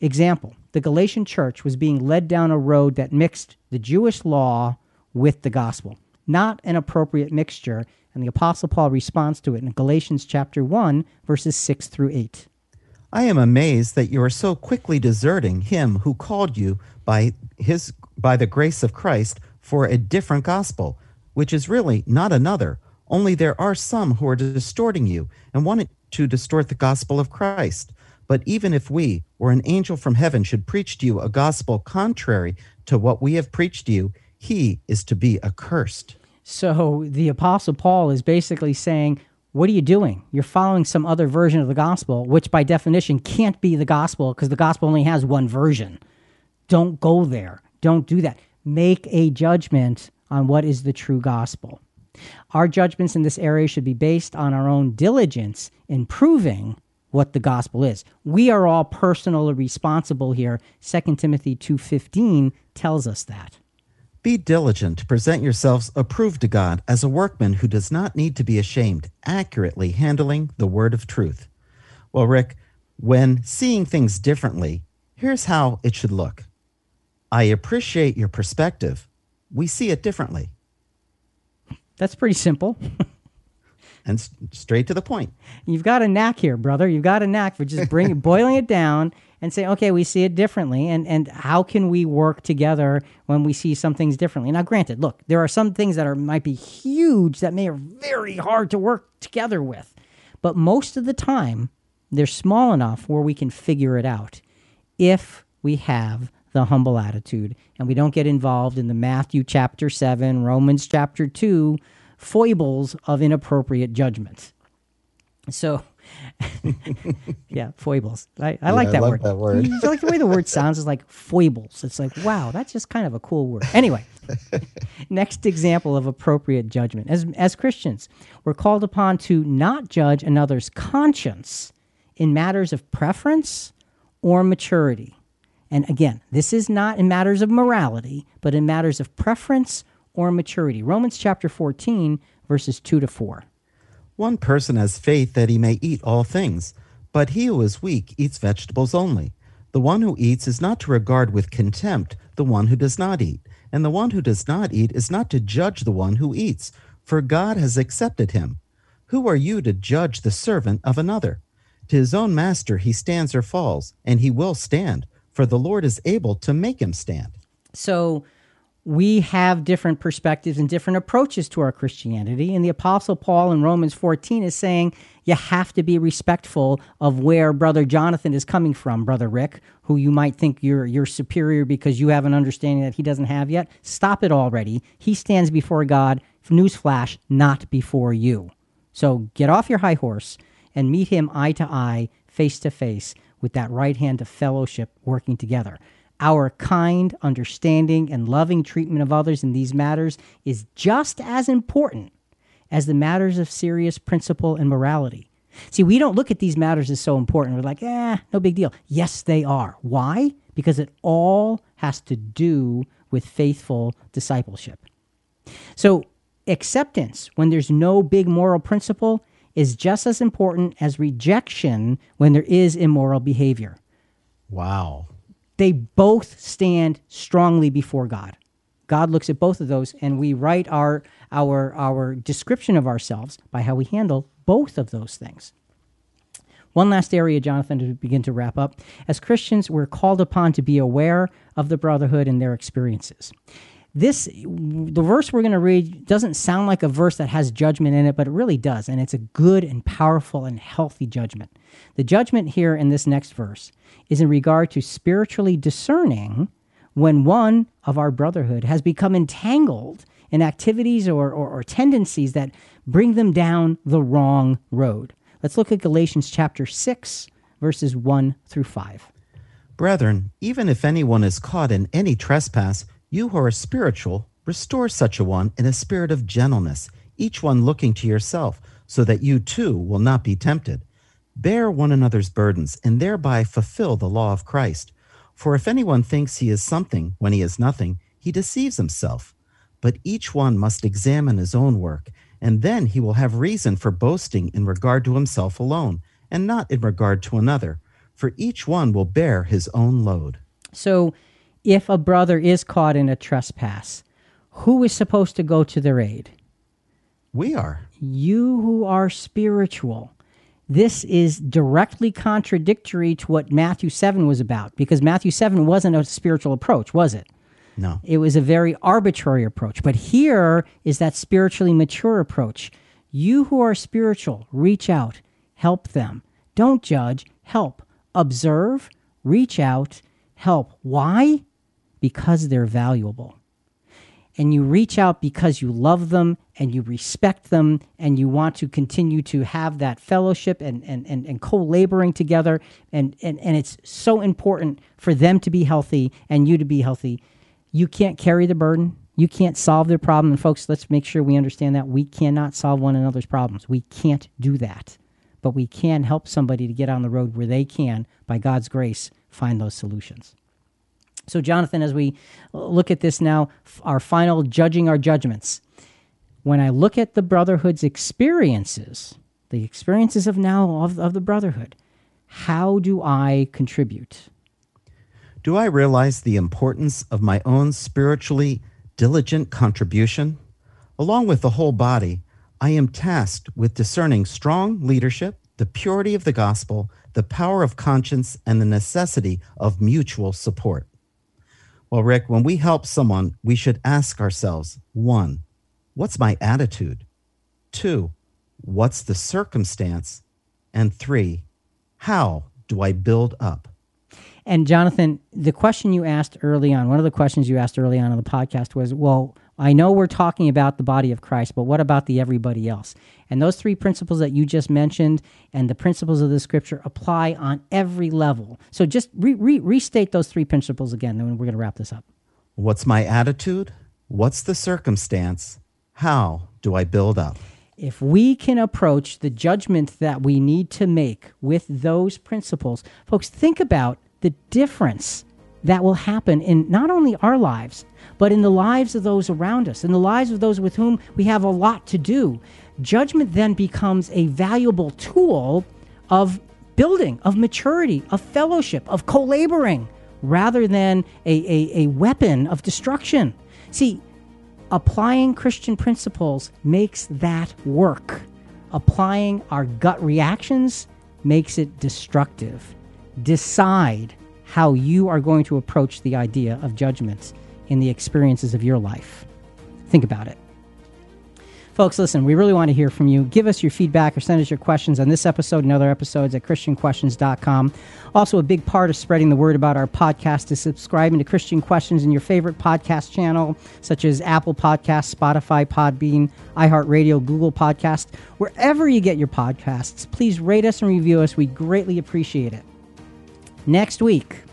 B: Example the Galatian church was being led down a road that mixed the Jewish law with the gospel, not an appropriate mixture, and the Apostle Paul responds to it in Galatians chapter 1, verses 6 through 8.
C: I am amazed that you are so quickly deserting him who called you by his by the grace of Christ for a different gospel, which is really not another. Only there are some who are distorting you and want to distort the gospel of Christ. But even if we or an angel from heaven should preach to you a gospel contrary to what we have preached to you, he is to be accursed.
B: So the Apostle Paul is basically saying, What are you doing? You're following some other version of the gospel, which by definition can't be the gospel because the gospel only has one version. Don't go there. Don't do that make a judgment on what is the true gospel. Our judgments in this area should be based on our own diligence in proving what the gospel is. We are all personally responsible here. 2 Timothy 2:15 tells us that.
C: Be diligent to present yourselves approved to God as a workman who does not need to be ashamed, accurately handling the word of truth. Well, Rick, when seeing things differently, here's how it should look. I appreciate your perspective. We see it differently.
B: That's pretty simple.
C: and s- straight to the point.
B: You've got a knack here, brother. You've got a knack for just bringing boiling it down and saying, okay, we see it differently, and and how can we work together when we see some things differently? Now, granted, look, there are some things that are might be huge that may are very hard to work together with, but most of the time they're small enough where we can figure it out if we have the humble attitude and we don't get involved in the Matthew chapter 7, Romans chapter 2 foibles of inappropriate judgments. So, yeah, foibles. I, I like
C: I
B: that
C: love
B: word.
C: that word.
B: You like the way the word sounds is like foibles. It's like, wow, that's just kind of a cool word. Anyway, next example of appropriate judgment. As, as Christians, we're called upon to not judge another's conscience in matters of preference or maturity. And again, this is not in matters of morality, but in matters of preference or maturity. Romans chapter 14, verses 2 to 4.
C: One person has faith that he may eat all things, but he who is weak eats vegetables only. The one who eats is not to regard with contempt the one who does not eat, and the one who does not eat is not to judge the one who eats, for God has accepted him. Who are you to judge the servant of another? To his own master he stands or falls, and he will stand, for the Lord is able to make him stand.
B: So we have different perspectives and different approaches to our Christianity. And the Apostle Paul in Romans 14 is saying you have to be respectful of where Brother Jonathan is coming from, Brother Rick, who you might think you're, you're superior because you have an understanding that he doesn't have yet. Stop it already. He stands before God, newsflash, not before you. So get off your high horse and meet him eye to eye, face to face, with that right hand of fellowship working together. Our kind, understanding, and loving treatment of others in these matters is just as important as the matters of serious principle and morality. See, we don't look at these matters as so important. We're like, eh, no big deal. Yes, they are. Why? Because it all has to do with faithful discipleship. So, acceptance when there's no big moral principle is just as important as rejection when there is immoral behavior.
C: Wow.
B: They both stand strongly before God. God looks at both of those, and we write our, our, our description of ourselves by how we handle both of those things. One last area, Jonathan, to begin to wrap up. As Christians, we're called upon to be aware of the brotherhood and their experiences. This, the verse we're going to read doesn't sound like a verse that has judgment in it, but it really does. And it's a good and powerful and healthy judgment. The judgment here in this next verse is in regard to spiritually discerning when one of our brotherhood has become entangled in activities or, or, or tendencies that bring them down the wrong road. Let's look at Galatians chapter 6, verses 1 through 5.
C: Brethren, even if anyone is caught in any trespass, you who are spiritual, restore such a one in a spirit of gentleness, each one looking to yourself, so that you too will not be tempted. Bear one another's burdens, and thereby fulfill the law of Christ. For if anyone thinks he is something when he is nothing, he deceives himself. But each one must examine his own work, and then he will have reason for boasting in regard to himself alone, and not in regard to another. For each one will bear his own load.
B: So, if a brother is caught in a trespass, who is supposed to go to their aid?
C: We are.
B: You who are spiritual. This is directly contradictory to what Matthew 7 was about because Matthew 7 wasn't a spiritual approach, was it?
C: No.
B: It was a very arbitrary approach. But here is that spiritually mature approach. You who are spiritual, reach out, help them. Don't judge, help. Observe, reach out, help. Why? Because they're valuable. And you reach out because you love them and you respect them and you want to continue to have that fellowship and, and, and, and co-laboring together. And, and, and it's so important for them to be healthy and you to be healthy. You can't carry the burden. You can't solve their problem. And folks let's make sure we understand that we cannot solve one another's problems. We can't do that. But we can help somebody to get on the road where they can by god's grace find those solutions so, Jonathan, as we look at this now, our final judging our judgments, when I look at the Brotherhood's experiences, the experiences of now of, of the Brotherhood, how do I contribute?
C: Do I realize the importance of my own spiritually diligent contribution? Along with the whole body, I am tasked with discerning strong leadership, the purity of the gospel, the power of conscience, and the necessity of mutual support. Well, Rick, when we help someone, we should ask ourselves one, what's my attitude? Two, what's the circumstance? And three, how do I build up?
B: And Jonathan, the question you asked early on, one of the questions you asked early on in the podcast was, well, I know we're talking about the body of Christ, but what about the everybody else? And those three principles that you just mentioned and the principles of the scripture apply on every level. So just re- re- restate those three principles again, and we're going to wrap this up.
C: What's my attitude? What's the circumstance? How do I build up?
B: If we can approach the judgment that we need to make with those principles, folks, think about the difference that will happen in not only our lives, but in the lives of those around us, in the lives of those with whom we have a lot to do. Judgment then becomes a valuable tool of building, of maturity, of fellowship, of co laboring, rather than a, a, a weapon of destruction. See, applying Christian principles makes that work. Applying our gut reactions makes it destructive. Decide how you are going to approach the idea of judgments in the experiences of your life. Think about it. Folks, listen, we really want to hear from you. Give us your feedback or send us your questions on this episode and other episodes at ChristianQuestions.com. Also, a big part of spreading the word about our podcast is subscribing to Christian Questions in your favorite podcast channel, such as Apple Podcasts, Spotify, Podbean, iHeartRadio, Google Podcast. Wherever you get your podcasts, please rate us and review us. We greatly appreciate it. Next week,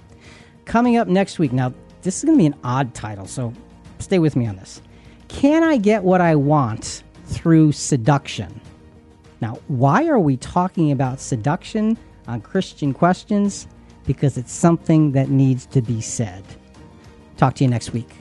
B: coming up next week. Now, this is going to be an odd title, so stay with me on this. Can I get what I want through seduction? Now, why are we talking about seduction on Christian questions? Because it's something that needs to be said. Talk to you next week.